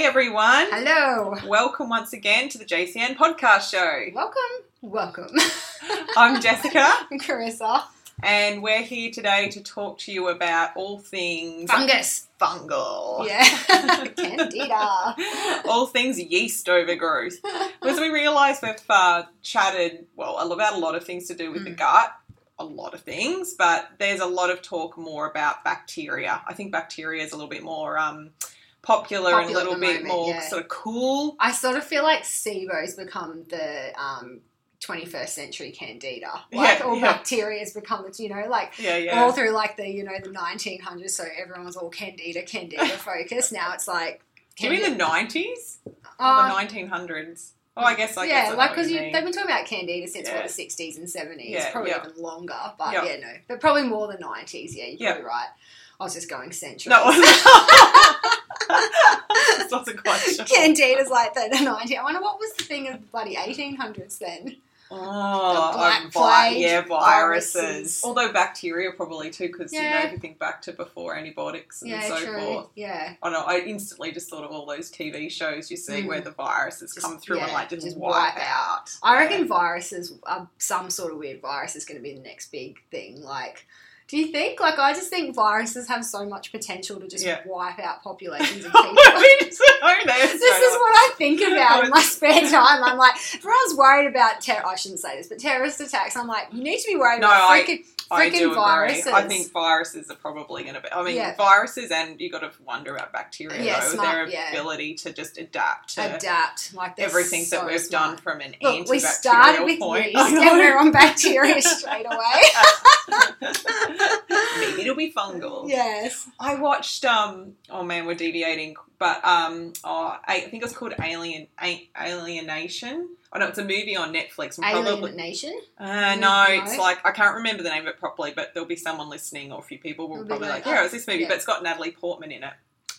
Hey everyone. Hello. Welcome once again to the JCN podcast show. Welcome. Welcome. I'm Jessica I'm Carissa. and we're here today to talk to you about all things Fungus. fungal. Yeah. Candida. all things yeast overgrowth. Because we realise we've uh, chatted, well, about a lot of things to do with the Mm. gut, a lot of things, but there's a lot of talk more about bacteria. I think bacteria is a little bit more um, popular, and a little bit moment, more yeah. sort of cool. I sort of feel like SIBO's become the um, 21st century Candida. Like Yeah, all yeah. bacteria has become, you know, like Yeah, yeah. all through like the, you know, the 1900s. So everyone was all Candida, Candida focused. Now it's like. Do you mean the 90s? Or Uh, the 1900s? Oh, I guess I yeah, guess I like because you they've been talking about candida since Yeah. what the sixties and seventies, Yeah, probably yeah. even longer. But Yeah. no, but probably more than nineties. Yeah, you're probably right. I was just going centuries. No, wasn't quite sure. Candida's like the, the 90. I wonder what was the thing of the bloody 1800s then? Oh, The Black um, vi- Plague, yeah, viruses. viruses. Although bacteria probably too, because you know if you think back to before antibiotics and Yeah, so true. forth. Yeah. I know. I instantly just thought of all those TV shows you see Mm. where the viruses Just- come through and like just, just wipe, wipe out. I Yeah. reckon viruses, uh, some sort of weird virus is going to be the next big thing. Like, do you think? Like, I just think viruses have so much potential to just Yeah. wipe out populations of people. I mean, so there's this is what I think about in my spare time. I'm like, everyone's worried about ter- I shouldn't say this, but terrorist attacks. I'm like, you need to be worried No, about I- freaking, I freaking do agree. viruses. I think viruses are probably going to be. I mean, Yeah. viruses, and you got to wonder about bacteria Yeah, though. smart- their yeah. ability to just adapt to adapt like they're everything so that we've smart. done from an Look, we started with point. yeast I know. and we're on bacteria straight away. Maybe it'll be fungal. yes. I watched. Um. Oh man, we're deviating. But um. Oh, I I think it's called Alien A- Alienation. Oh no, it's a movie on Netflix. and Alien Probably. Nation. Uh, no, No. it's like I can't remember the name of it properly, but there'll be someone listening, or a few people will It'll probably like, like, "Yeah, oh, it's this movie," yeah. but it's got Natalie Portman in it.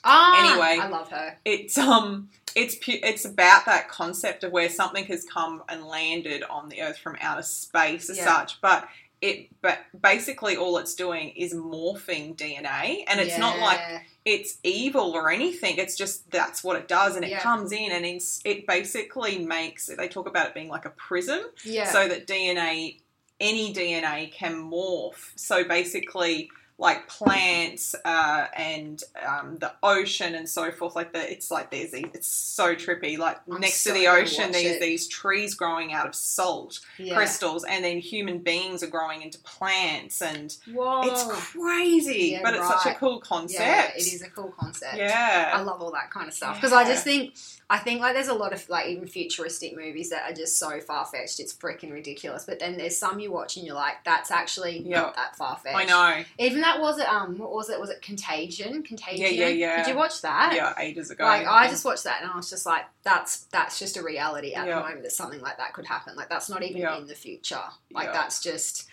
Ah, Anyway. I love her. It's um, it's pu- it's about that concept of where something has come and landed on the Earth from outer space as Yeah. such, but it but basically all it's doing is morphing DNA, and it's not like it's evil or anything. It's just that's what it does, and it Yeah. comes in and it basically makes. They talk about it being like a prism, yeah. so that DNA, any DNA, can morph. So basically, like plants uh, and um, the ocean and so forth, like the it's like there's these. It's so trippy. Like I'm next so to the ocean, there's it. these trees growing out of salt yeah. crystals, and then human beings are growing into plants, and Whoa. it's crazy. Yeah, but it's such a cool concept. Yeah, it is a cool concept. Yeah. I love all that kind of stuff because I just think I think like there's a lot of like even futuristic movies that are just so far fetched. It's freaking ridiculous. But then there's some you watch and you're like, that's actually Yeah. not that far fetched. I know. Even that was it. Um, what was it? Was it Contagion? Contagion. Yeah, yeah, yeah. Did you watch that? Yeah, ages ago. Like I just watched that and I was just like, that's that's just a reality at Yeah. the moment that something like that could happen. Like that's not even Yeah. in the future. Like Yeah. that's just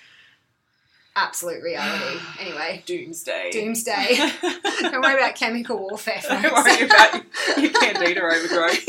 absolute reality. anyway, doomsday. doomsday. Don't worry about chemical warfare. Don't worry about your, your candida overgrowth.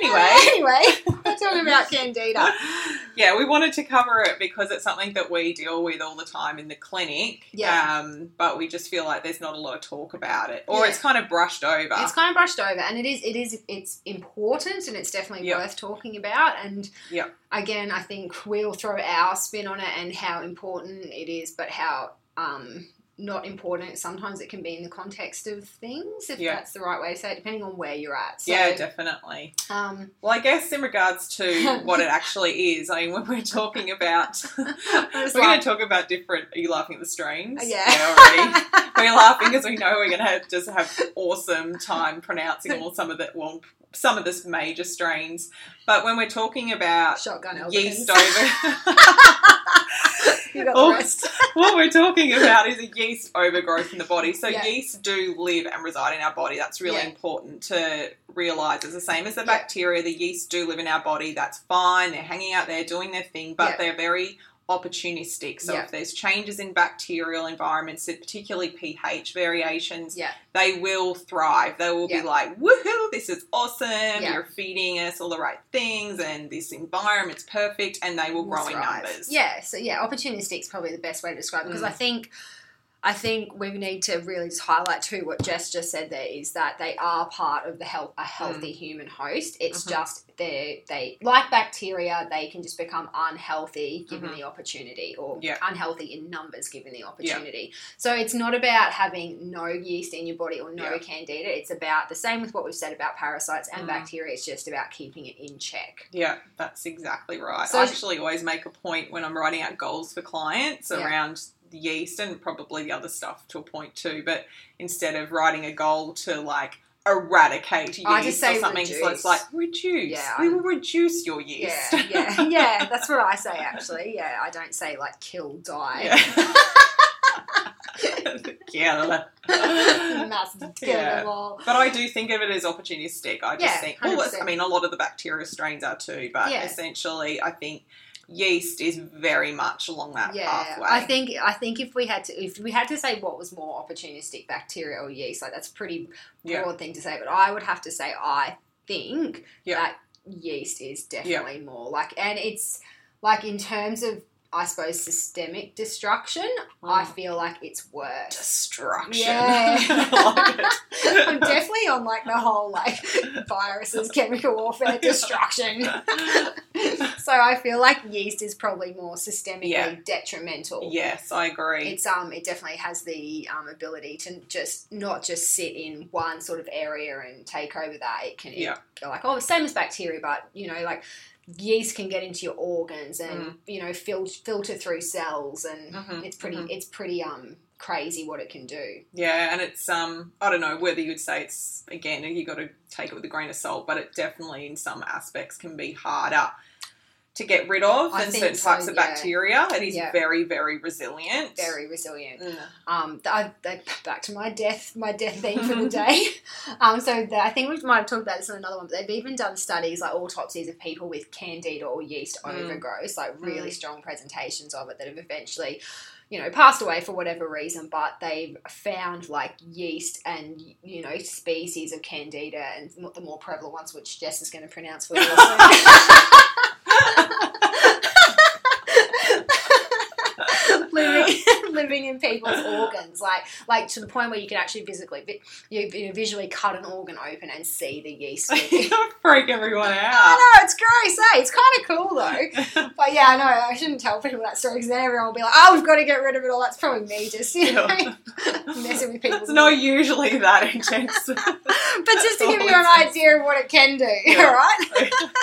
Anyway. anyway, we're talking about candida. yeah, we wanted to cover it because it's something that we deal with all the time in the clinic. Yeah. Um, but we just feel like there's not a lot of talk about it, or Yeah. it's kind of brushed over. It's kind of brushed over, and it is it is it's important, and it's definitely Yeah. worth talking about. And Yeah. again, I think we'll throw our spin on it and how important it is, but how um, not important. Sometimes it can be in the context of things, if Yeah. that's the right way to say it, depending on where you're at. So, yeah, definitely. um, Well, I guess in regards to what it actually is, I mean, when we're talking about, we're was going to talk about different. Are you laughing at the strains? yeah, already. we're laughing because we know we're going to have, just have awesome time pronouncing all some of the well, some of the major strains. But when we're talking about shotgun yeast over, you got the rest. what we're talking about is a yeast overgrowth in the body. So Yeah. yeasts do live and reside in our body. That's really Yeah. important to realize. It's the same as the Yeah. bacteria. The yeasts do live in our body. That's fine. They're hanging out there doing their thing, but they're very opportunistic. So Yeah. if there's changes in bacterial environments, particularly pH variations, Yeah. they will thrive. They will Yeah. be like, woohoo, this is awesome. You're feeding us all the right things and this environment's perfect and they will grow in numbers. Yeah, so yeah, opportunistic is probably the best way to describe it because Mm. I think I think we need to really just highlight too what Jess just said there is that they are part of the health a healthy human host. It's Mhm. just they they like bacteria, they can just become unhealthy given Mhm. the opportunity or Yeah. unhealthy in numbers given the opportunity. So it's not about having no yeast in your body or no Yeah. candida. It's about the same with what we've said about parasites and Mm. bacteria. It's just about keeping it in check. Yeah, that's exactly right. So- I actually always make a point when I'm writing out goals for clients Yeah. around the yeast and probably the other stuff to a point too. But instead of writing a goal to like eradicate yeast I just say or something, so it's like reduce. Yeah, we will reduce your yeast. Yeah, yeah, yeah. That's what I say actually. Yeah, I don't say like kill, die. yeah. yeah. Kill Yeah. them all. But I do think of it as opportunistic. I just Yeah, think, well, I mean, a lot of the bacteria strains are too, but Yeah. essentially, I think yeast is very much along that Yeah, pathway. I think I think if we had to if we had to say what was more opportunistic, bacteria or yeast, like that's a pretty Yeah. broad thing to say. But I would have to say I think Yeah. that yeast is definitely more like, and it's like in terms of I suppose systemic destruction, I Mm. feel like it's worse. destruction. Yeah. I like it. I'm definitely on like the whole like viruses, chemical warfare, destruction. so I feel like yeast is probably more systemically Yeah. detrimental. yes, I agree. It's um it definitely has the um, ability to just not just sit in one sort of area and take over that. It can Yeah. it, like oh same as bacteria, but you know like yeast can get into your organs and Mm. you know fil- filter through cells and Mhm, it's pretty mhm. it's pretty um crazy what it can do. yeah, and it's um I don't know whether you'd say it's again you got to take it with a grain of salt, but it definitely in some aspects can be harder to get rid of I than certain so, types of yeah. bacteria. It is Yeah. very very resilient. Very resilient. Mm. Um, th- I, back to my death, my death theme for the day. Um, so the, I think we might have talked about this on another one, but they've even done studies like autopsies of people with candida or yeast Mm. overgrowth, like really strong presentations of it that have eventually, you know, passed away for whatever reason. But they've found like yeast and you know species of candida and the more prevalent ones, which Jess is going to pronounce for you. living, in people's organs, like like to the point where you can actually physically, you, you visually cut an organ open and see the yeast. Freak everyone out. I know it's gross, eh? It's kind of cool though. But yeah, I know I shouldn't tell people that story because then everyone will be like, "Oh, we've got to get rid of it all." That's probably me just you know messing with people. It's not usually that intense. but just to give you an idea of what it can do, Yeah. all right?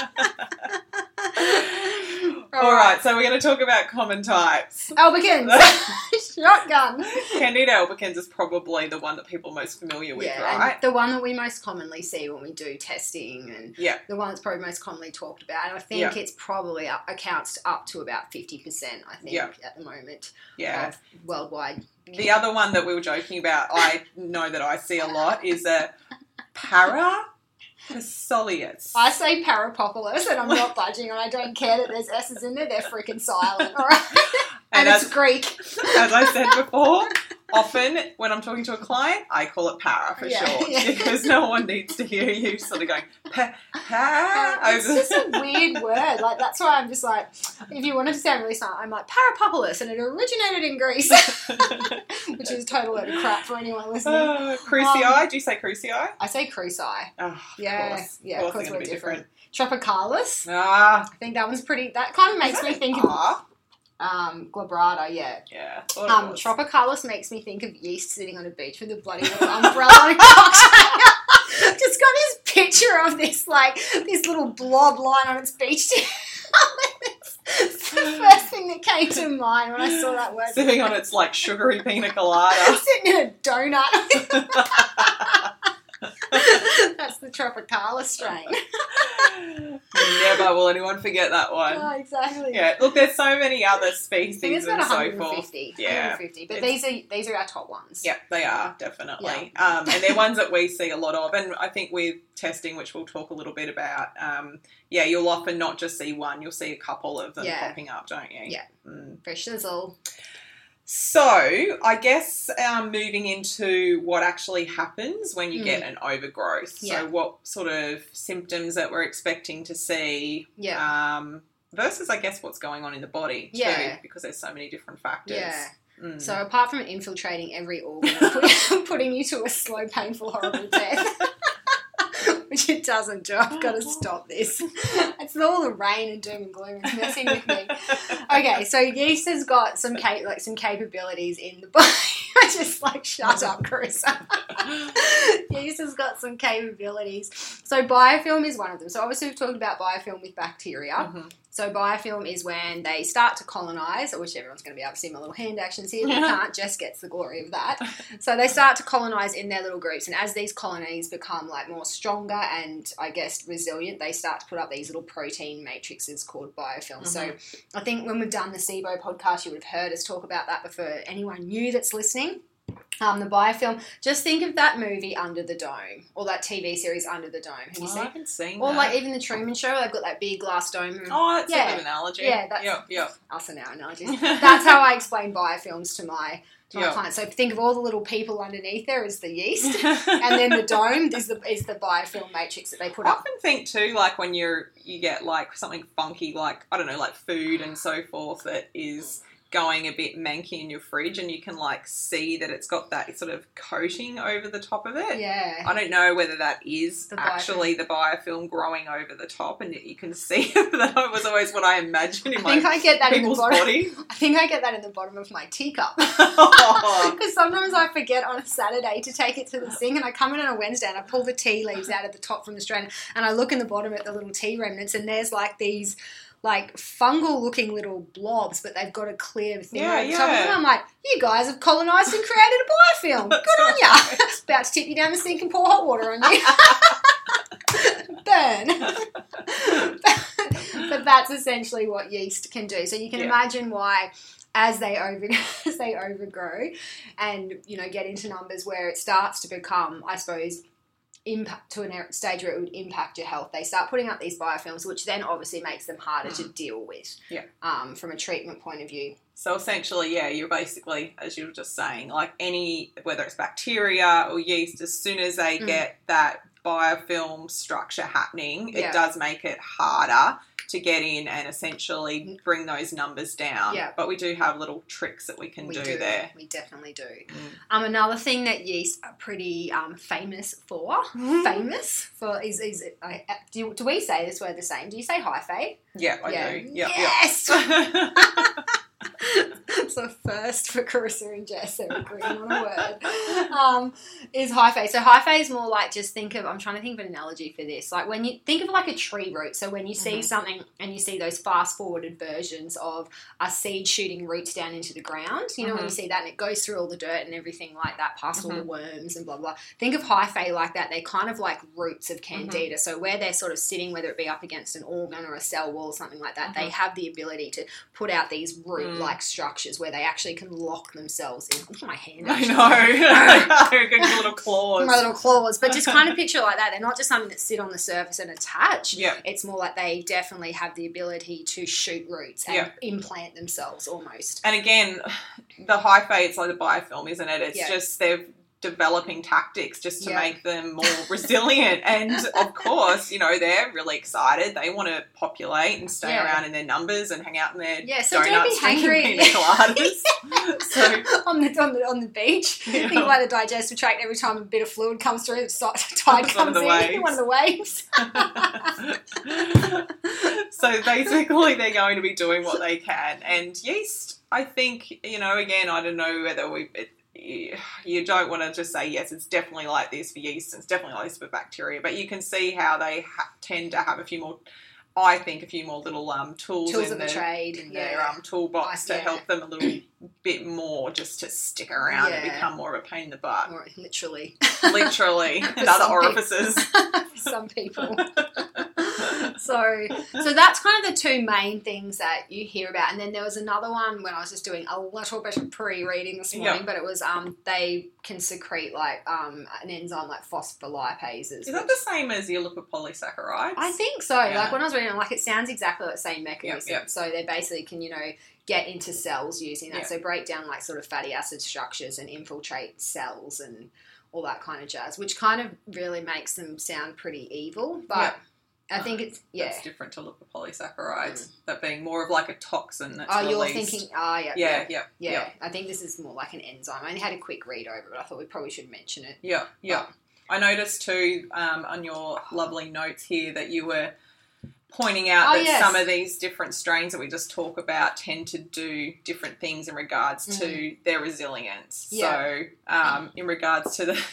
All right, so we're going to talk about common types. Albicans, shotgun. Candida albicans is probably the one that people are most familiar with, yeah, right? the one that we most commonly see when we do testing, and Yeah. the one that's probably most commonly talked about. And I think Yeah. it's probably up, accounts up to about fifty percent. I think Yeah. at the moment Yeah. of worldwide. The other one that we were joking about, I know that I see a lot, is a parapsilosis. I say parapopolis, and I'm not budging, and I don't care that there's s's in there. They're freaking silent, all right? and, And it's as, Greek. as I said before, often when I'm talking to a client, I call it para for Yeah, short yeah. because no one needs to hear you sort of going pa, pa It's just a weird word. Like that's why I'm just like, if you wanted to sound really smart, I'm like parapopolis, and it originated in Greece, which is a total load of crap for anyone listening. Uh, crucii, do you say crucii? I say cruci. Oh, Yeah, course. yeah, of course we're gonna different. Tropicalis. Ah, I think that one's pretty. That kind of makes me think an of R? Um, glabrata. Yeah. Yeah. Um. Tropicalis makes me think of yeast sitting on a beach with a bloody little umbrella and cocktail. Just got this picture of this like this little blob lying on its beach. it's the first thing that came to mind when I saw that word. Sitting on its like sugary pina colada. Sitting in a donut. That's the Tropicala strain. Never will anyone forget that one. oh, exactly. Yeah, look, there's so many other species and so 150. forth. Yeah. 150. But It's- these are these are our top ones. Yep, they are definitely, um, and they're ones that we see a lot of. And I think with testing, which we'll talk a little bit about, um, yeah, you'll often not just see one; you'll see a couple of them Yeah. popping up, don't you? Yeah. Mm. Fresh sizzle. So, I guess um, moving into what actually happens when you Mm. get an overgrowth. Yeah. So, what sort of symptoms that we're expecting to see? Yeah. Um, versus, I guess, what's going on in the body too, Yeah. because there's so many different factors. yeah. Mm. So apart from infiltrating every organ, putting you to a slow, painful, horrible death, which it doesn't do. I've got to stop this. It's all the rain and doom and gloom. It's messing with me. Okay, so yeast has got some cap- like some capabilities in the body. I just like shut up, Carissa. yeast has got some capabilities. So biofilm is one of them. So obviously we've talked about biofilm with bacteria. Mhm. So biofilm is when they start to colonize, which everyone's going to be able to see my little hand actions here. They can't. Jess gets the glory of that. So they start to colonize in their little groups, and as these colonies become like more stronger and I guess resilient, they start to put up these little protein matrices called biofilm. So mm-hmm. I think when we've done the SIBO podcast, you would have heard us talk about that before. Anyone new that's listening. Um, the biofilm. Just think of that movie Under the Dome, or that TV series Under the Dome. Have you Oh, I seen? haven't seen that. Or that. like even the Truman Show. They've got that big glass dome. Oh, that's a Yeah. good analogy. Yeah, that's- yep, yep. us and our analogies. That's how I explain biofilms to my to my Yeah. clients. So think of all the little people underneath there as the yeast, and then the dome is the is the biofilm matrix that they put I up. often think too, like when you're you get like something funky, like I don't know, like food and so forth that is going a bit manky in your fridge, and you can like see that it's got that sort of coating over the top of it. Yeah. I don't know whether that is The actually the biofilm growing over the top, and you can see that it was always what I imagined in I my think I get that in the bottom. body. I think I get that in the bottom of my teacup. Oh. Because sometimes I forget on a Saturday to take it to the sink, and I come in on a Wednesday and I pull the tea leaves out of the top from the strainer, and I look in the bottom at the little tea remnants, and there's like these like fungal looking little blobs, but they've got a clear thing Yeah, over the top of them. I'm like, you guys have colonised and created a biofilm. Good on ya. About to tip you down the sink and pour hot water on you. Burn. but that's essentially what yeast can do. So you can Yeah. imagine why as they over as they overgrow and you know get into numbers where it starts to become, I suppose, impact to a stage where it would impact your health. They start putting up these biofilms, which then obviously makes them harder to deal with. Mm. Yeah. Um, from a treatment point of view. So essentially, yeah, you're basically, as you were just saying, like any, whether it's bacteria or yeast, as soon as they Mm. get that biofilm structure happening, Yeah. it does make it harder to get in and essentially bring those numbers down. Yeah. But we do have little tricks that we can we do, do. there. We definitely do. Mm. Um, another thing that yeast are pretty um, famous for, famous for is is uh, do, do we say this word the same? Do you say hyphae? Yeah, I Yeah. do. Yes. a first for Carissa and Jess. They're agreeing on a word. Um, is hyphae. So hyphae is more like just think of. I'm trying to think of an analogy for this. Like when you think of like a tree root. So when you see Mhm. something and you see those fast forwarded versions of a seed shooting roots down into the ground. You know when you see that and it goes through all the dirt and everything like that, past all the worms and blah blah. Think of hyphae like that. They're kind of like roots of candida. So where they're sort of sitting, whether it be up against an organ or a cell wall, or something like that, they have the ability to put out these root-like structures where they actually can lock themselves in. Look at my hand. I know. Good little claws. My little claws, but just kind of picture it like that. They're not just something that sit on the surface and attach. Yeah. It's more like they definitely have the ability to shoot roots and implant themselves almost. And again, the hyphae, it's like the biofilm, isn't it? It's just they're developing tactics just to Yeah. make them more resilient. And of course, you know, they're really excited. They want to populate and stay Yeah. around in their numbers and hang out in their Yeah, so don't be hangry. coladas. so, on the on the on the beach, Yeah. think about the digestive tract. Every time a bit of fluid comes through, the tide comes in. waves. One of the waves. so basically, they're going to be doing what they can. And yeast, I think, you know, again, I don't know whether we. It, you don't want to just say yes it's definitely like this for yeast and it's definitely like this for bacteria but you can see how they ha- tend to have a few more i think a few more little um, tools, Tools in, of the their, trade. in their um, toolbox I- to yeah. help them a little bit more just to stick around and become more of a pain in the butt. Or literally. Literally, and other orifices. for some people. so, so that's kind of the two main things that you hear about. And then there was another one when I was just doing a little bit of pre-reading this morning, Yeah. but it was um they can secrete like um an enzyme like phospholipases. Is that the same as your lipopolysaccharides? I think so. Yeah. Like when I was reading, like it sounds exactly like the same mechanism. yep. So they basically can, you know, get into cells using that. So break down like sort of fatty acid structures and infiltrate cells and all that kind of jazz, which kind of really makes them sound pretty evil. But I think it's yeah. That's different to lipopolysaccharides. That being more of like a toxin that's Oh, you're thinking, ah, yeah, yeah, yeah, yeah, yeah, yeah, I think this is more like an enzyme. I only had a quick read over but I thought we probably should mention it. yeah, yeah. I noticed too um, on your lovely notes here that you were pointing out Oh, that yes. some of these different strains that we just talk about tend to do different things in regards to their resilience. Mm. Yeah. So, um, in regards to the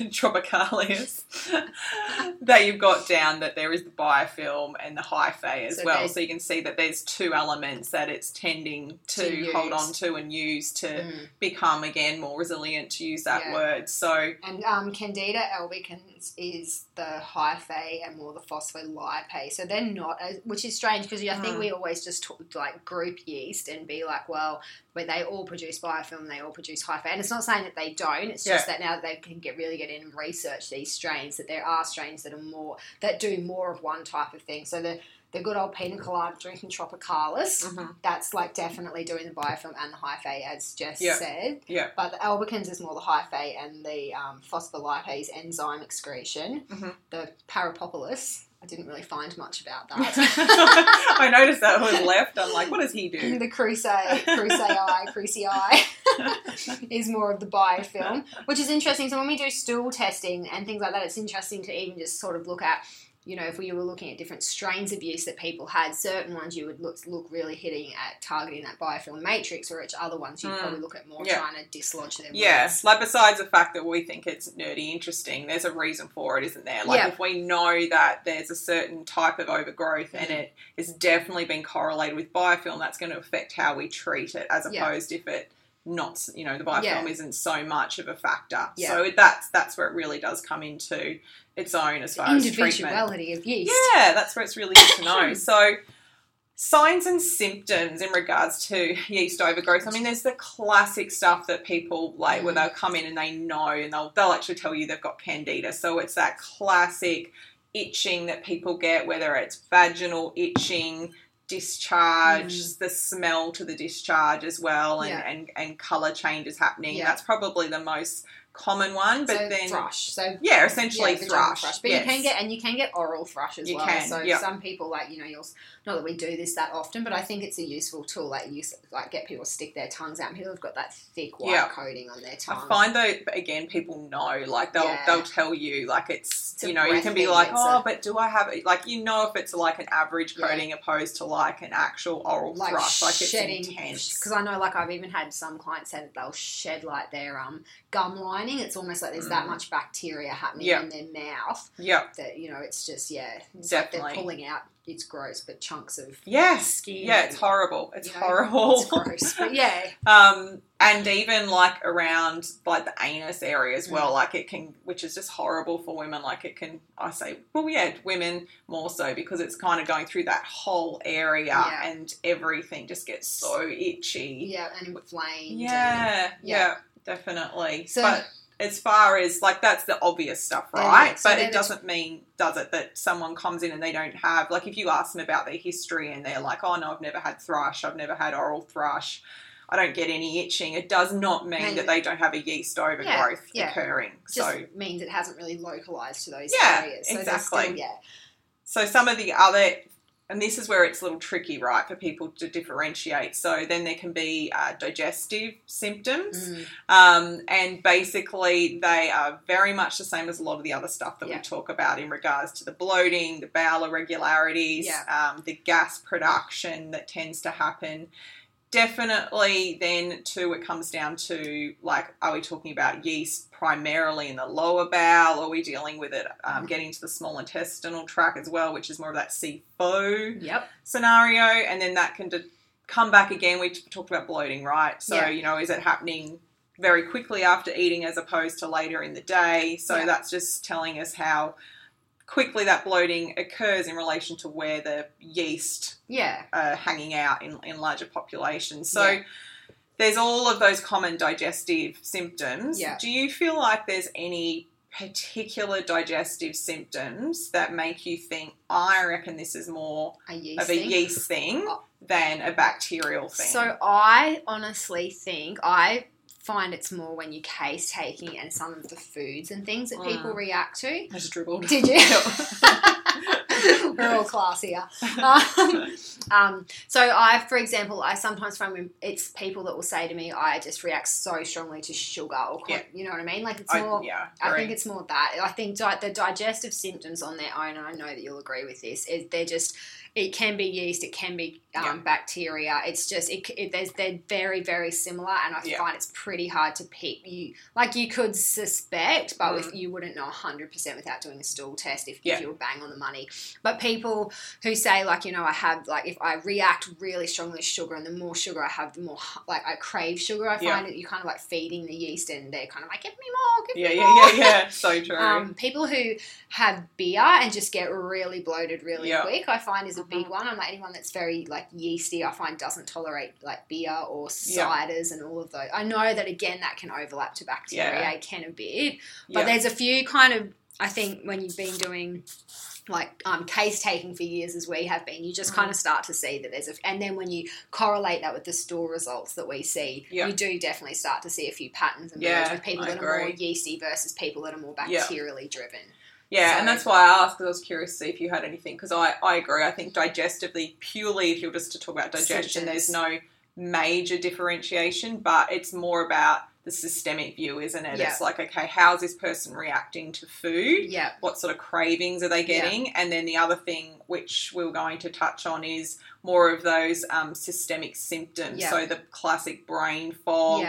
Tropicalias, that you've got down that there is the biofilm and the hyphae as So well. there's- So you can see that there's two elements that it's tending to, To hold on to and use to Mm. become again more resilient. To use that Yeah. word. So And um, Candida albicans is the hyphae and more the phospholipase. So they're not, as, which is strange because I think Mm. we always just talk, like group yeast and be like, well, but they all produce biofilm, they all produce hyphae. And it's not saying that they don't. It's just that now that they can get really get in and research these strains, that there are strains that are more that do more of one type of thing. So the the good old pina colada drinking tropicalis, mhm, that's like definitely doing the biofilm and the hyphae, as Jess Yeah. said. Yeah. But the albicans is more the hyphae and the um, phospholipase enzyme excretion. Mhm. The parapopulus, I didn't really find much about that. I noticed that was left. I'm like, what does he do? the cruci, crucii, crucii is more of the biofilm, which is interesting. So when we do stool testing and things like that, it's interesting to even just sort of look at, you know, if we were looking at different strains of yeast that people had, certain ones you would look, look really hitting at targeting that biofilm matrix, or each other ones you'd Mm. probably look at more Yeah. trying to dislodge them. Yes, like besides the fact that we think it's nerdy interesting, there's a reason for it, isn't there? Like Yeah. if we know that there's a certain type of overgrowth and Mhm. it has definitely been correlated with biofilm, that's going to affect how we treat it, as Yeah. opposed if it not you know the biofilm Yeah. isn't so much of a factor. Yeah. So that's that's where it really does come into its own as The far as individuality of yeast. Yeah, that's where it's really good to know. So, signs and symptoms in regards to yeast overgrowth. I mean, there's the classic stuff that people like where Mm. they'll come in and they know and they'll they'll actually tell you they've got candida. So it's that classic itching that people get, whether it's vaginal itching, discharge, the smell to the discharge as well, and, Mm. Yeah. and, and colour changes happening. Yeah. That's probably the most common one. But so then thrush. So yeah, essentially yeah, vaginal thrush. But yes. you can get and you can get oral thrush as You well. can, so yeah. some people like you know you'll not that we do this that often, but I think it's a useful tool. Like you like get people to stick their tongues out. and People have got that thick white Yeah. coating on their tongue. I find though again people know like they'll Yeah. they'll tell you like it's, It's you know you can be like oh a- but do I have it like you know if it's like an average Yeah. coating opposed to like an actual oral like thrush like it's shedding intense because I know like I've even had some clients say that they'll shed like their um gum lining. It's almost like there's that Mm. much bacteria happening Yeah. in their mouth yep that you know it's just yeah it's like they're pulling out. It's gross, but chunks of yes skin. yeah it's horrible it's you know, horrible It's gross, but yeah, um and even like around like the anus area as well Mm. like it can which is just horrible for women like it can i say well yeah women more so because it's kind of going through that whole area Yeah. and everything just gets so itchy yeah, and inflamed. and- yeah yeah. Yeah definitely So- but as far as like that's the obvious stuff right yeah. So but it doesn't mean does it that someone comes in and they don't have like if you ask them about their history and they're like oh no i've never had thrush i've never had oral thrush I don't get any itching. It does not mean And- that they don't have a yeast overgrowth yeah. occurring. just So, means it hasn't really localized to those Yeah, areas. So exactly. Still, yeah, so some of the other, and this is where it's a little tricky, right, for people to differentiate. So then there can be uh, digestive symptoms. Mm. Um, and basically, they are very much the same as a lot of the other stuff that Yeah. we talk about in regards to the bloating, the bowel irregularities, Yeah. um, the gas production that tends to happen. Definitely, then too, it comes down to like, are we talking about yeast primarily in the lower bowel? Or are we dealing with it um, getting to the small intestinal tract as well, which is more of that SIBO Yep. scenario? And then that can de- come back again. We t- talked about bloating, right? So Yeah. you know, is it happening very quickly after eating as opposed to later in the day? So Yeah. that's just telling us how quickly that bloating occurs in relation to where the yeast Yeah. are hanging out in, in larger populations. So Yeah. there's all of those common digestive symptoms. Yeah. Do you feel like there's any particular digestive symptoms that make you think, I reckon this is more A yeast of a thing. yeast thing Oh. than a bacterial thing? So I honestly think I find it's more when you case taking and some of the foods and things that people Mm. react to. I just dribbled. Did you? We're all classy here. Um, um, so I, for example, I sometimes find when it's people that will say to me, I just react so strongly to sugar or, Yeah. you know what I mean? Like it's I, more, yeah, I think it's more that. I think di- the digestive symptoms on their own, and I know that you'll agree with this, is they're just, it can be yeast, it can be um, Yeah. bacteria. It's just, it, it, there's, they're very, very similar, and I Yeah. find it's pretty hard to pick. You Like you could suspect, but Mm. if you wouldn't know 100% without doing a stool test if, Yeah. if you were bang on the money. But people who say, like, you know, I have, like, if I react really strongly to sugar, and the more sugar I have, the more, like, I crave sugar, I find Yeah. that you're kind of like feeding the yeast, and they're kind of like, give me more, give yeah, me yeah, more. yeah, yeah. So true. Um, people who have beer and just get really bloated really Yeah. quick, I find is a Mhm. big one. I'm like anyone that's very like yeasty, I find doesn't tolerate like beer or Yeah. ciders and all of those. I know that again that can overlap to bacteria, Yeah. it can a bit, but yeah. there's a few kind of I think when you've been doing like um, case taking for years as we have been, you just Mhm. kind of start to see that there's a, and then when you correlate that with the stool results that we see, Yeah. you do definitely start to see a few patterns and Yeah, with people I that are more yeasty versus people that are more Yeah. bacterially driven. Yeah, So- and that's why I asked because I was curious to see if you had anything. Because I, I agree. I think digestively, purely, if you're just to talk about digestion, there's no major differentiation, but it's more about the systemic view, isn't it? Yeah. It's like, okay, how's this person reacting to food? Yeah. What sort of cravings are they getting? And then the other thing, which we we're going to touch on, is more of those um, systemic symptoms. Yeah. So the classic brain fog.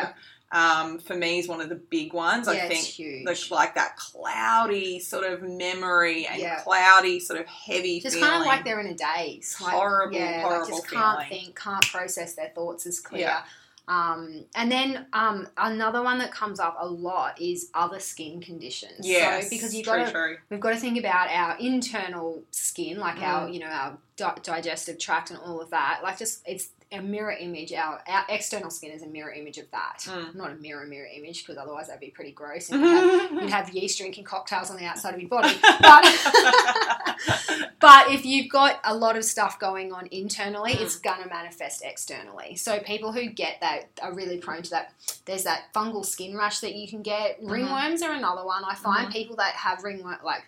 Yeah. Um, for me, is one of the big ones. I think it's huge. like, that cloudy sort of memory and Yeah. cloudy sort of heavy just feeling. kind of like they're in a daze. Like, Horrible, yeah, horrible like just can't feeling. think, can't process their thoughts as clear. Yeah. Um, and then um, another one that comes up a lot is other skin conditions. Yeah, so because you true, got we've got to think about our internal skin, like our Mm. you know our di- digestive tract and all of that. Like just it's a mirror image. Our our external skin is a mirror image of that. Mm. Not a mirror mirror image because otherwise that'd be pretty gross. And you'd have, you'd have yeast drinking cocktails on the outside of your body. But but if you've got a lot of stuff going on internally, Mm. it's gonna manifest externally. So people who get that are really prone to that. There's that fungal skin rash that you can get. Mm-hmm. Ringworms are another one. I find people that have ringworm like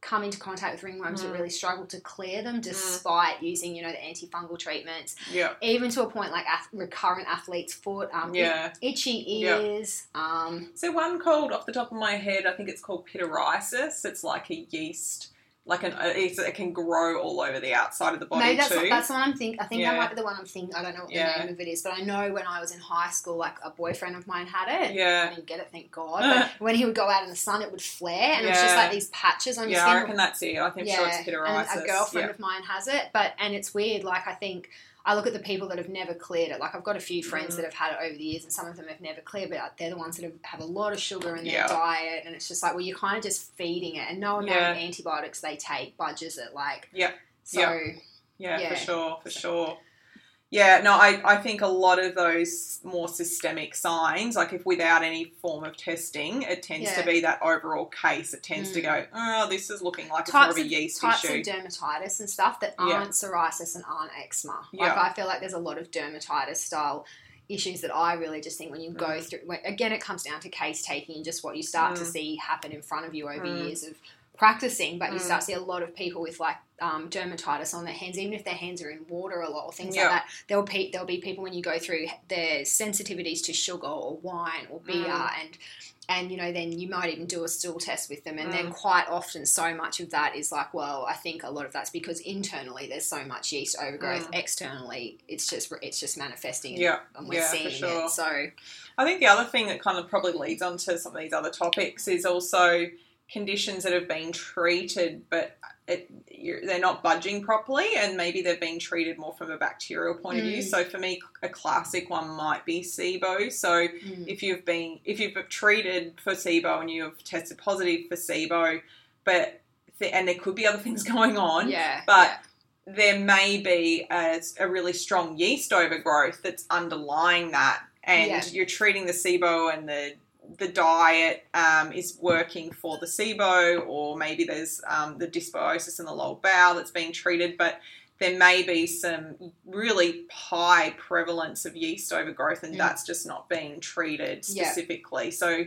come into contact with ringworms Mm. that really struggle to clear them despite using you know the antifungal treatments yeah, even to a point like ath- recurrent athlete's foot um, yeah. itchy ears um, so one called off the top of my head? I think it's called pityriasis. It's like a yeast, like an uh, it can grow all over the outside of the body Maybe that's too. that's the one I'm thinking. I think Yeah. that might be the one I'm thinking. I don't know what Yeah. the name of it is, but I know when I was in high school, like a boyfriend of mine had it. I yeah, didn't get it, thank God. But when he would go out in the sun, it would flare, and it was just like these patches on your yeah. I skin. reckon that's it. I think sure it's pityriasis. and a girlfriend Yeah. of mine has it, but and it's weird. Like I think I look at the people that have never cleared it. Like I've got a few friends Mm. that have had it over the years, and some of them have never cleared, but they're the ones that have, have a lot of sugar in their Yeah. diet, and it's just like well, you're kind of just feeding it, and no amount Yeah. of antibiotics they take budges it. Like Yeah. so. Yeah. Yeah, Yeah. for sure, for sure. Yeah, no, I, I think a lot of those more systemic signs, like if without any form of testing, it tends Yeah. to be that overall case. It tends to Mm. go, oh, this is looking like it's more of a yeast types issue. of dermatitis and stuff that aren't psoriasis and aren't eczema. Like Yeah. I feel like there's a lot of dermatitis style issues that I really just think when you go Mm. through when, again it comes down to case taking and just what you start to Mm. see happen in front of you over Mm. years of practicing but you Mm. start to see a lot of people with like um, dermatitis on their hands even if their hands are in water a lot or things Yeah. like that there'll be there'll be people when you go through their sensitivities to sugar or wine or beer Mm. and and you know then you might even do a stool test with them and then Mm. quite often so much of that is like well i think a lot of that's because internally there's so much yeast overgrowth externally it's just it's just manifesting Mm. Yeah, and we're yeah, seeing sure. it so I think the other thing that kind of probably leads on to some of these other topics is also conditions that have been treated but it, you're, they're not budging properly, and maybe they're being treated more from a bacterial point of view. Mm. So for me, a classic one might be SIBO. So Mm. if you've been if you've treated for SIBO and you've tested positive for SIBO, but th- and there could be other things going on, yeah, but yeah. there may be a, a really strong yeast overgrowth that's underlying that, and Yeah. you're treating the SIBO and the the diet um, is working for the SIBO, or maybe there's um, the dysbiosis in the lower bowel that's being treated, but there may be some really high prevalence of yeast overgrowth, and Mm. that's just not being treated Yeah. specifically. So,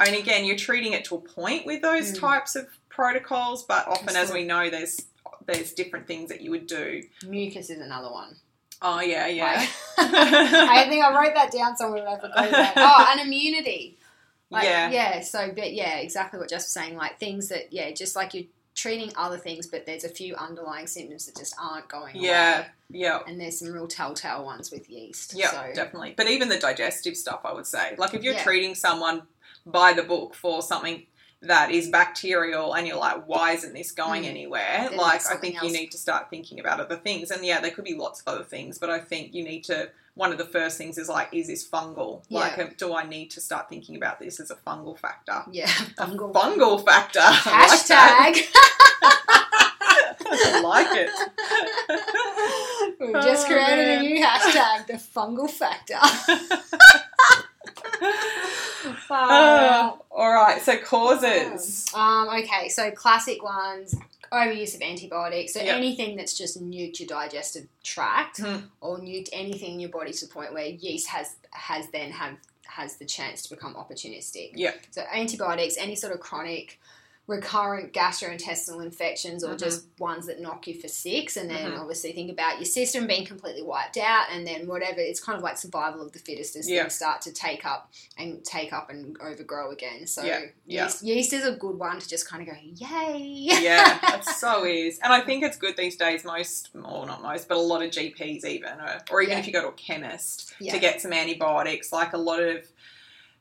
and again, you're treating it to a point with those Mm. types of protocols, but often, as we know, there's there's different things that you would do. mucus is another one. Oh yeah, yeah, I think I wrote that down somewhere, but I forgot. Oh, and immunity. Like, yeah, yeah. So, but yeah, exactly what Jess was saying. Like things that, yeah, just like you're treating other things, but there's a few underlying symptoms that just aren't going yeah, away. yeah. And there's some real telltale ones with yeast. Yeah, so, definitely. But even the digestive stuff, I would say, like if you're Yeah. treating someone by the book for something that is bacterial, and you're like, why isn't this going Mm. anywhere? Then like, I think something you need to start thinking about other things. And yeah, there could be lots of other things, but I think you need to. One of the first things is like, is this fungal? Like, uh, do I need to start thinking about this as a fungal factor? Yeah, fungal. fungal factor. Hashtag. I like it. We've just Oh, created man. a new hashtag, the fungal factor. Uh, all right, so causes. Um, okay, so classic ones overuse of antibiotics. So Yep. anything that's just nuked your digestive tract Hmm. or nuked anything in your body to the point where yeast has has then have has the chance to become opportunistic. Yeah. So antibiotics, any sort of chronic recurrent gastrointestinal infections or Mhm. just ones that knock you for six and then Mhm. obviously think about your system being completely wiped out and then whatever it's kind of like survival of the fittest as Yeah. things start to take up and take up and overgrow again so Yeah, yeah. Yeast, yeast is a good one to just kind of go yay yeah, it so is. And I think it's good these days, most, or not most, but a lot of GPs even, or, or even if you go to a chemist to get some antibiotics, like a lot of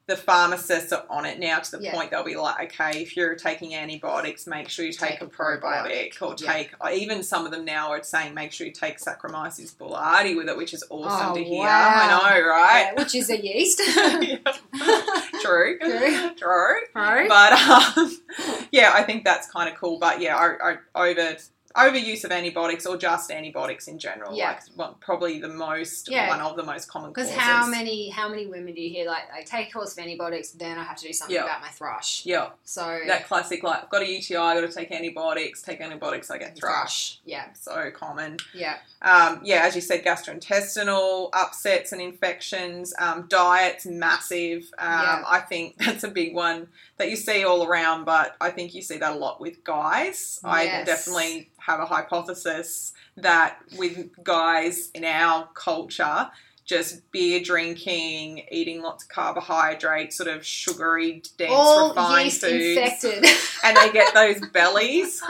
the pharmacists are on it now to the Yeah. point they'll be like, okay, if you're taking antibiotics, make sure you take, Take a probiotic, probiotic. or Yeah. take, or even some of them now are saying make sure you take Saccharomyces boulardii with it, which is awesome Oh, to hear. wow. I know, right? Yeah, which is a yeast True. True. True. Right? But um, yeah, I think that's kind of cool. But yeah, I, I, over overuse of antibiotics or just antibiotics in general, Yeah. like well, probably the most Yeah. one of the most common Because how many how many women do you hear like I take a course of antibiotics, then I have to do something Yeah. about my thrush. Yeah, So that classic like I've got a UTI, I got to take antibiotics. Take antibiotics, I get thrush. Yeah, So common. yeah, Um, yeah, as you said, gastrointestinal upsets and infections. Um, diet's massive. Um, Yeah. I think that's a big one that you see all around, but I think you see that a lot with guys. I definitely have a hypothesis that with guys in our culture, just beer drinking, eating lots of carbohydrates, sort of sugary, dense, all refined yeast foods, infected. and they get those bellies.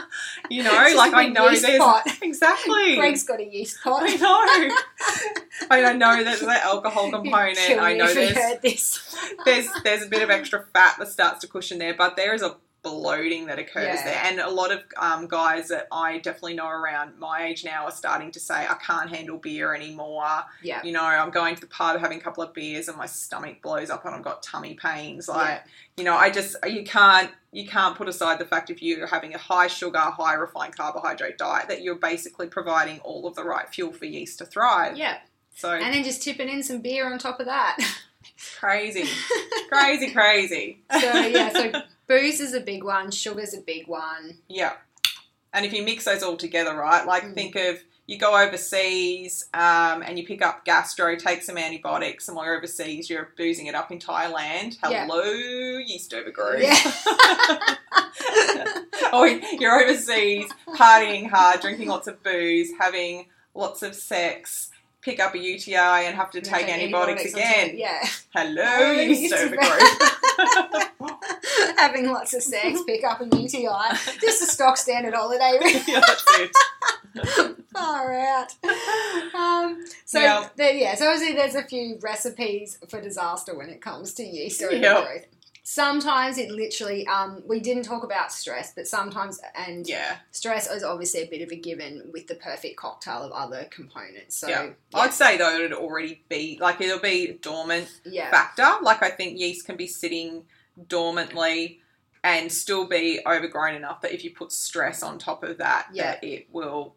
You know, like I know there's pot. exactly. Greg's got a yeast pot. I know. I know there's that alcohol component. I know there's this. there's there's a bit of extra fat that starts to cushion there, but there is a bloating that occurs Yeah. there, and a lot of um, guys that I definitely know around my age now are starting to say I can't handle beer anymore. yeah, You know, I'm going to the pub having a couple of beers and my stomach blows up and I've got tummy pains. Like, yeah, you know, I just you can't you can't put aside the fact if you're having a high sugar, high refined carbohydrate diet that you're basically providing all of the right fuel for yeast to thrive. yeah. So And then just tipping in some beer on top of that. crazy, crazy, crazy. so yeah, so booze is a big one. Sugar's a big one. Yeah. And if you mix those all together, right? Like Mm. think of you go overseas um, and you pick up gastro, take some antibiotics, and while you're overseas, you're boozing it up in Thailand. Yeah. Hello, yeast overgrowth. Yeah. or you're overseas, partying hard, drinking lots of booze, having lots of sex, pick up a UTI and have to take, antibiotics, top- again. Yeah. Hello, Oh, yeast overgrowth. Having lots of sex, pick up a UTI. Just a stock standard holiday. yeah, it. Far out. Um, so Yeah. yeah. There, yeah, so obviously there's a few recipes for disaster when it comes to yeast Yeah. overgrowth. Sometimes it literally, um, we didn't talk about stress, but sometimes, and Yeah. stress is obviously a bit of a given with the perfect cocktail of other components. So, yeah. yeah, I'd say though it'd already be like it'll be a dormant yeah, factor. Like I think yeast can be sitting dormantly and still be overgrown enough that if you put stress on top of that, Yeah. that it will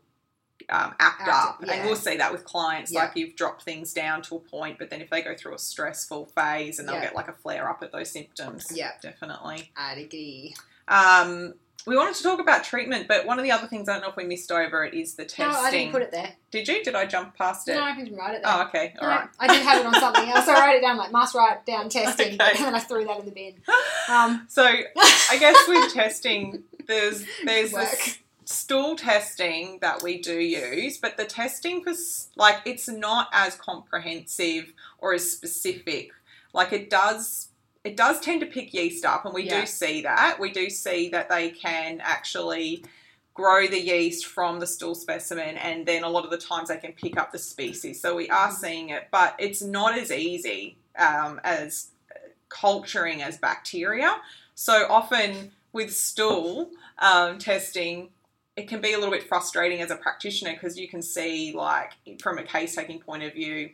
um, act, Act- up. yeah. And we'll see that with clients. Yeah. Like you've dropped things down to a point, but then if they go through a stressful phase and they'll Yeah. get like a flare up at those symptoms. Yeah. Definitely. Addigy. Um, we wanted to talk about treatment, but one of the other things I don't know if we missed over it is the testing. No. I didn't put it there. Did you? Did I jump past it? No, I didn't write it there. Oh, okay. All No, right. I did have it on something else. I wrote it down like must write down testing, Okay. and then I threw that in the bin. Um, So I guess with testing, there's there's this stool testing that we do use, but the testing for s- like it's not as comprehensive or as specific. Like it does it does tend to pick yeast up, and we Yeah. do see that. We do see that they can actually grow the yeast from the stool specimen, and then a lot of the times they can pick up the species. So we are Mhm. seeing it, but it's not as easy um, as culturing as bacteria. So often with stool um, testing, it can be a little bit frustrating as a practitioner because you can see, like, from a case taking point of view,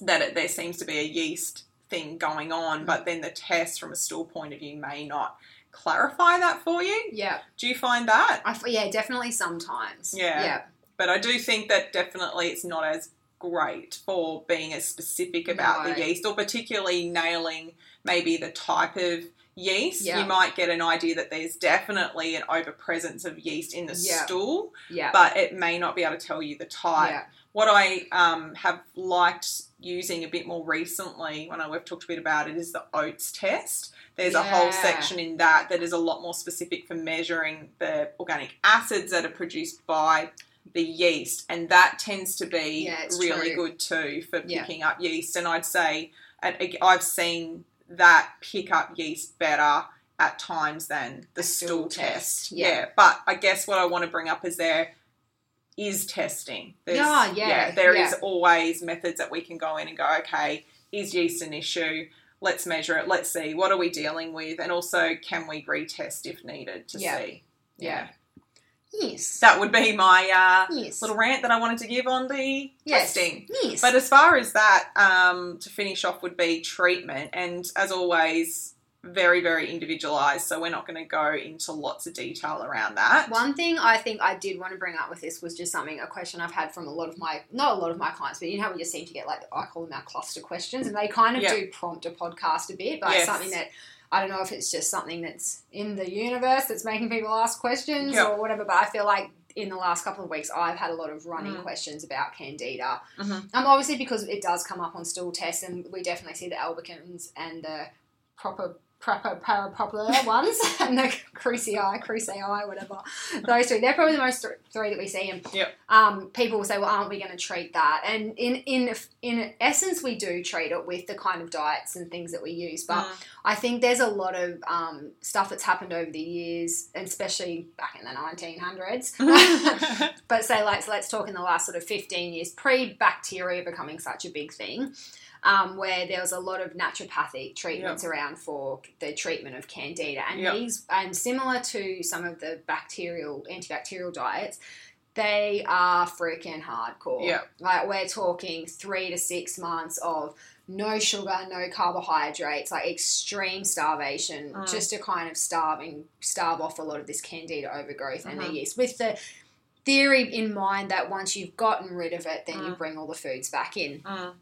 that it, there seems to be a yeast thing going on, but then the test from a stool point of view may not clarify that for you. yeah, Do you find that? I, yeah, definitely sometimes. Yeah. yeah, But I do think that definitely it's not as great for being as specific about No. the yeast or particularly nailing maybe the type of yeast. Yeah. You might get an idea that there's definitely an overpresence of yeast in the Yeah. stool, yeah, but it may not be able to tell you the type. What I um, have liked using a bit more recently, when I, we've talked a bit about it, is the OATs test. There's a whole section in that that is a lot more specific for measuring the organic acids that are produced by the yeast, and that tends to be Yeah, really true. good too for Yeah. picking up yeast. And I'd say I've seen that pick up yeast better at times than the stool, stool test. test, Yeah. yeah. but I guess what I want to bring up is there is testing. There's, Yeah, yeah, there is yeah. always methods that we can go in and go, okay, is yeast an issue? Let's measure it. Let's see what are we dealing with, and also can we retest if needed to Yeah. see. yeah. Yes. That would be my uh, yes. little rant that I wanted to give on the yes. testing. Yes. But as far as that, um, to finish off, would be treatment, and as always, very very individualized. So we're not going to go into lots of detail around that. One thing I think I did want to bring up with this was just something, a question I've had from a lot of my, not a lot of my clients, but you know how we just seem to get like, I call them our cluster questions, and they kind of Yeah. do prompt a podcast a bit, but Yes. something that I don't know if it's just something that's in the universe that's making people ask questions Yeah. or whatever, but I feel like in the last couple of weeks I've had a lot of running Mm. questions about candida. Mhm. Um, obviously because it does come up on stool tests, and we definitely see the albicans and the proper proper parapopular ones and the krusei, krusei, whatever. Those three, they're probably the most th- three that we see. And Yep. um, people will say, "Well, aren't we going to treat that?" And in in in essence, we do treat it with the kind of diets and things that we use. But Mm. I think there's a lot of um, stuff that's happened over the years, especially back in the 1900s. but say like so let's talk in the last sort of 15 years pre-bacteria becoming such a big thing um, where there was a lot of naturopathic treatments around for the treatment of candida and Yep. these and similar to some of the bacterial antibacterial diets they are freaking hardcore Yep. like we're talking three to six months of no sugar, no carbohydrates, like extreme starvation, Mm. just to kind of starve and starve off a lot of this candida overgrowth and the Mhm. yeast. With the theory in mind that once you've gotten rid of it, then you Mm. bring all the foods back in. Mm.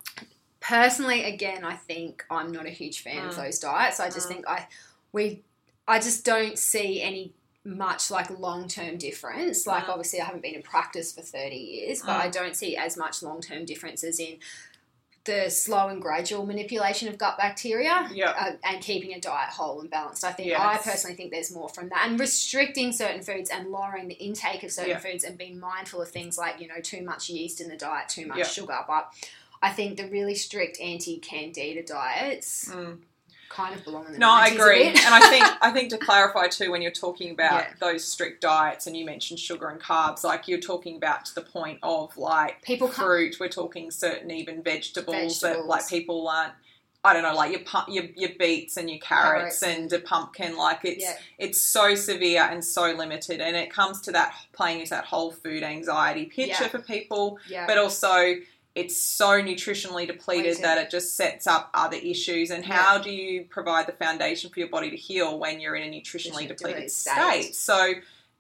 Personally, again, I think I'm not a huge fan of Mm. those diets. I just Mm. think I we I just don't see any much like long term difference. Like Mm. obviously I haven't been in practice for 30 years, but. I don't see as much long term differences in the slow and gradual manipulation of gut bacteria Yep. uh, and keeping a diet whole and balanced. I think Yes. I personally think there's more from that and restricting certain foods and lowering the intake of certain Yeah. foods and being mindful of things like you know too much yeast in the diet, too much Yeah. sugar. But I think the really strict anti candida diets Mm. kind of belong in the No, I agree, and I think I think to clarify too, when you're talking about Yeah. those strict diets, and you mentioned sugar and carbs, like you're talking about to the point of like People fruit. We're talking certain even vegetables, that like people aren't I don't know, like your your, your beets and your carrots, Carrots and a pumpkin. Like it's Yeah. it's so severe and so limited, and it comes to that playing into that whole food anxiety picture Yeah. for people, Yeah. but also it's so nutritionally depleted that it just sets up other issues. And how do you provide the foundation for your body to heal when you're in a nutritionally depleted state? state. So.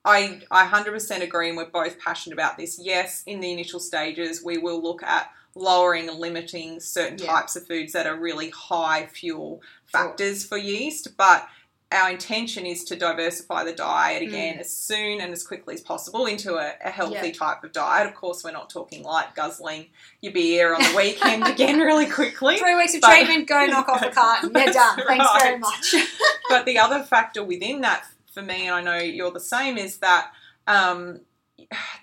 I, I 100% agree, and we're both passionate about this. Yes, in the initial stages, we will look at lowering and limiting certain Yeah. types of foods that are really high fuel Sure. factors for yeast, but our intention is to diversify the diet Mm. again as soon and as quickly as possible into a, a healthy Yeah. type of diet. Of course, we're not talking like guzzling your beer on the weekend again really quickly. Three weeks of But- treatment, go knock off a carton. You're done. Thanks very much. but the other factor within that for me, and I know you're the same, is that um,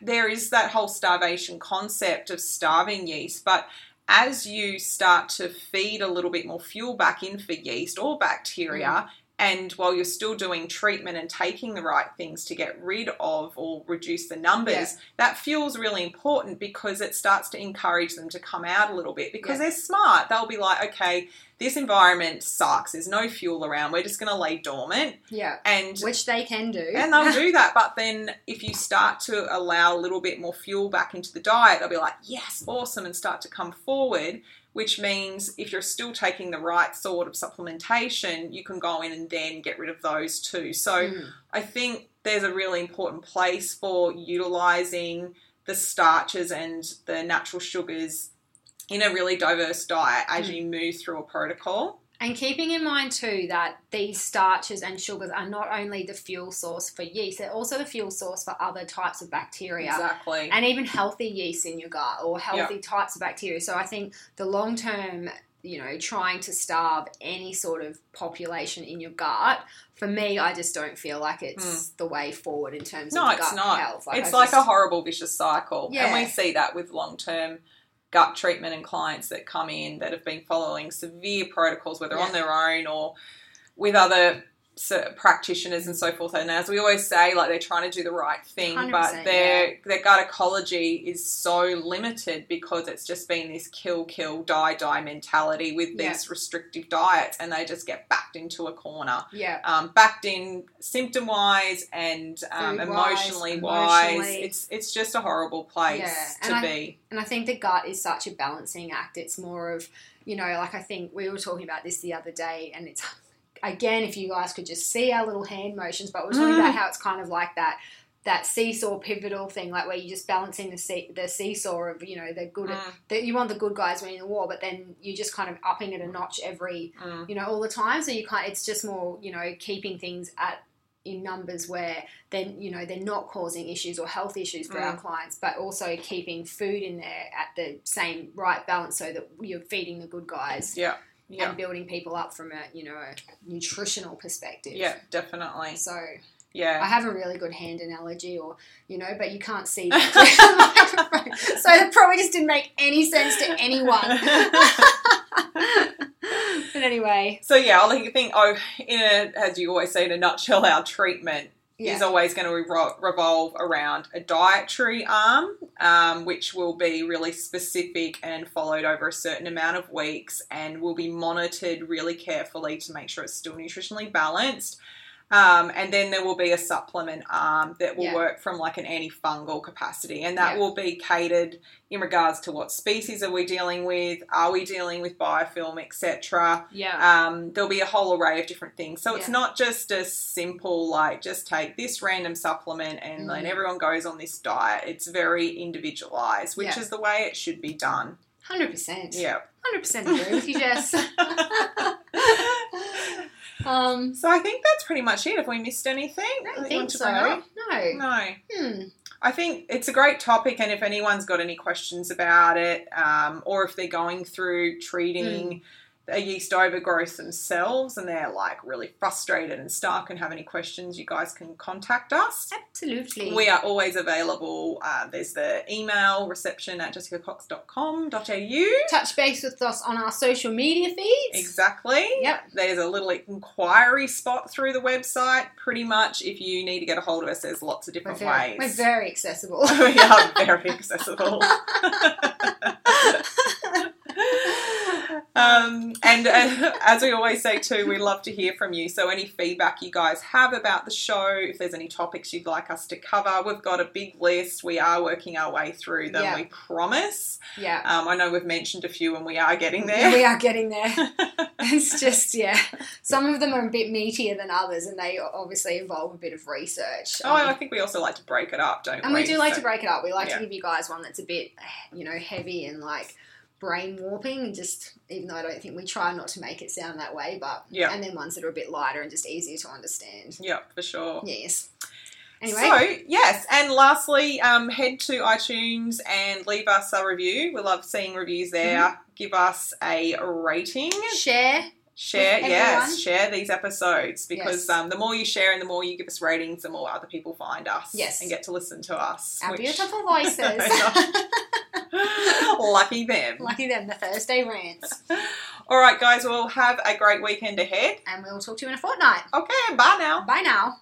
there is that whole starvation concept of starving yeast. But as you start to feed a little bit more fuel back in for yeast or bacteria, Mm. And while you're still doing treatment and taking the right things to get rid of or reduce the numbers, Yeah. that fuel's really important because it starts to encourage them to come out a little bit because Yeah. they're smart. They'll be like, okay, this environment sucks. There's no fuel around. We're just going to lay dormant. yeah. And Which they can do. and they'll do that. But then if you start to allow a little bit more fuel back into the diet, they'll be like, yes, awesome, and start to come forward. Which means if you're still taking the right sort of supplementation, you can go in and then get rid of those too. So Mm. I think there's a really important place for utilizing the starches and the natural sugars in a really diverse diet as Mm. you move through a protocol. And keeping in mind too that these starches and sugars are not only the fuel source for yeast, they're also the fuel source for other types of bacteria. Exactly. And even healthy yeast in your gut or healthy types of bacteria. So I think the long term, you know, trying to starve any sort of population in your gut, for me, I just don't feel like it's hmm. the way forward in terms. No, of it's gut not. health. it's I like a horrible vicious cycle. And we see that with long term gut treatment and clients that come in that have been following severe protocols, whether Yeah. on their own or with other practitioners and so forth. And as we always say, like they're trying to do the right thing, but 100%, their their gut ecology is so limited because it's just been this kill, kill, die, die mentality with Yeah. these restrictive diets, and they just get backed into a corner Yeah. um, backed in symptom wise and um, emotionally wise. emotionally. It's it's just a horrible place Yeah, to I- be. And I think the gut is such a balancing act. It's more of, you know, like I think we were talking about this the other day, and it's again, if you guys could just see our little hand motions, but we're talking Mm. about how it's kind of like that that seesaw pivotal thing, like where you're just balancing the see- the seesaw of, you know, the good Mm, that you want the good guys winning the war, but then you're just kind of upping it a notch every mm, you know all the time. So you can't. It's just more you know keeping things at in numbers where then you know they're not causing issues or health issues for our Mm. clients, but also keeping food in there at the same right balance so that you're feeding the good guys yeah, yeah, and building people up from a you know a nutritional perspective. yeah, definitely. So yeah, I have a really good hand analogy, or you know, but you can't see that the microphone. So that probably just didn't make any sense to anyone. but anyway, so yeah, I think oh, in a, as you always say in a nutshell, our treatment yeah. is always going to revol- revolve around a dietary arm, um, which will be really specific and followed over a certain amount of weeks and will be monitored really carefully to make sure it's still nutritionally balanced. Um, and then there will be a supplement arm that will Yeah. work from like an antifungal capacity, and that Yeah. will be catered in regards to what species are we dealing with, are we dealing with biofilm, etc. yeah. Um, there'll be a whole array of different things. So it's Yeah. not just a simple, like, just take this random supplement and then Mm. everyone goes on this diet. It's very individualized, which is the way it should be done. Hundred percent. Yeah. Hundred percent agree with you, Jess. um, so I think that's pretty much it. Have we missed anything? I don't think so. No. No. Hmm. I think it's a great topic, and if anyone's got any questions about it, um, or if they're going through treating a yeast overgrowth themselves and they're like really frustrated and stuck and have any questions, you guys can contact us. Absolutely. We are always available. Uh, there's the email reception at jessicacox.com.au. touch base with us on our social media feeds. Exactly. Yep. There's a little inquiry spot through the website. Pretty much, if you need to get a hold of us, there's lots of We're different ways. we're very accessible. we are very accessible. Um, and uh, as we always say too, we love to hear from you. So any feedback you guys have about the show, if there's any topics you'd like us to cover, we've got a big list. We are working our way through them. Yeah. We promise. Yeah. Um, I know we've mentioned a few, and we are getting Yeah, there. we are getting there. it's just yeah. Some of them are a bit meatier than others, and they obviously involve a bit of research. Oh, Um, I think we also like to break it up, don't and we? And we do like So- to break it up. We like yeah. to give you guys one that's a bit, you know, heavy and like brain warping, and just even though I don't think we try not to make it sound that way, but Yeah. and then ones that are a bit lighter and just easier to understand. Yeah, for sure. Yes. Anyway, So yes, and lastly, um, head to iTunes and leave us a review. We love seeing reviews there. Mm-hmm. Give us a rating. share. Share, yes, share these episodes because Yes. um, the more you share and the more you give us ratings, the more other people find us Yes. and get to listen to us. Our which- beautiful voices. Lucky them. Lucky them, the Thursday rants. All right, guys, we'll have a great weekend ahead. And we'll talk to you in a fortnight. Okay, bye now. Bye now.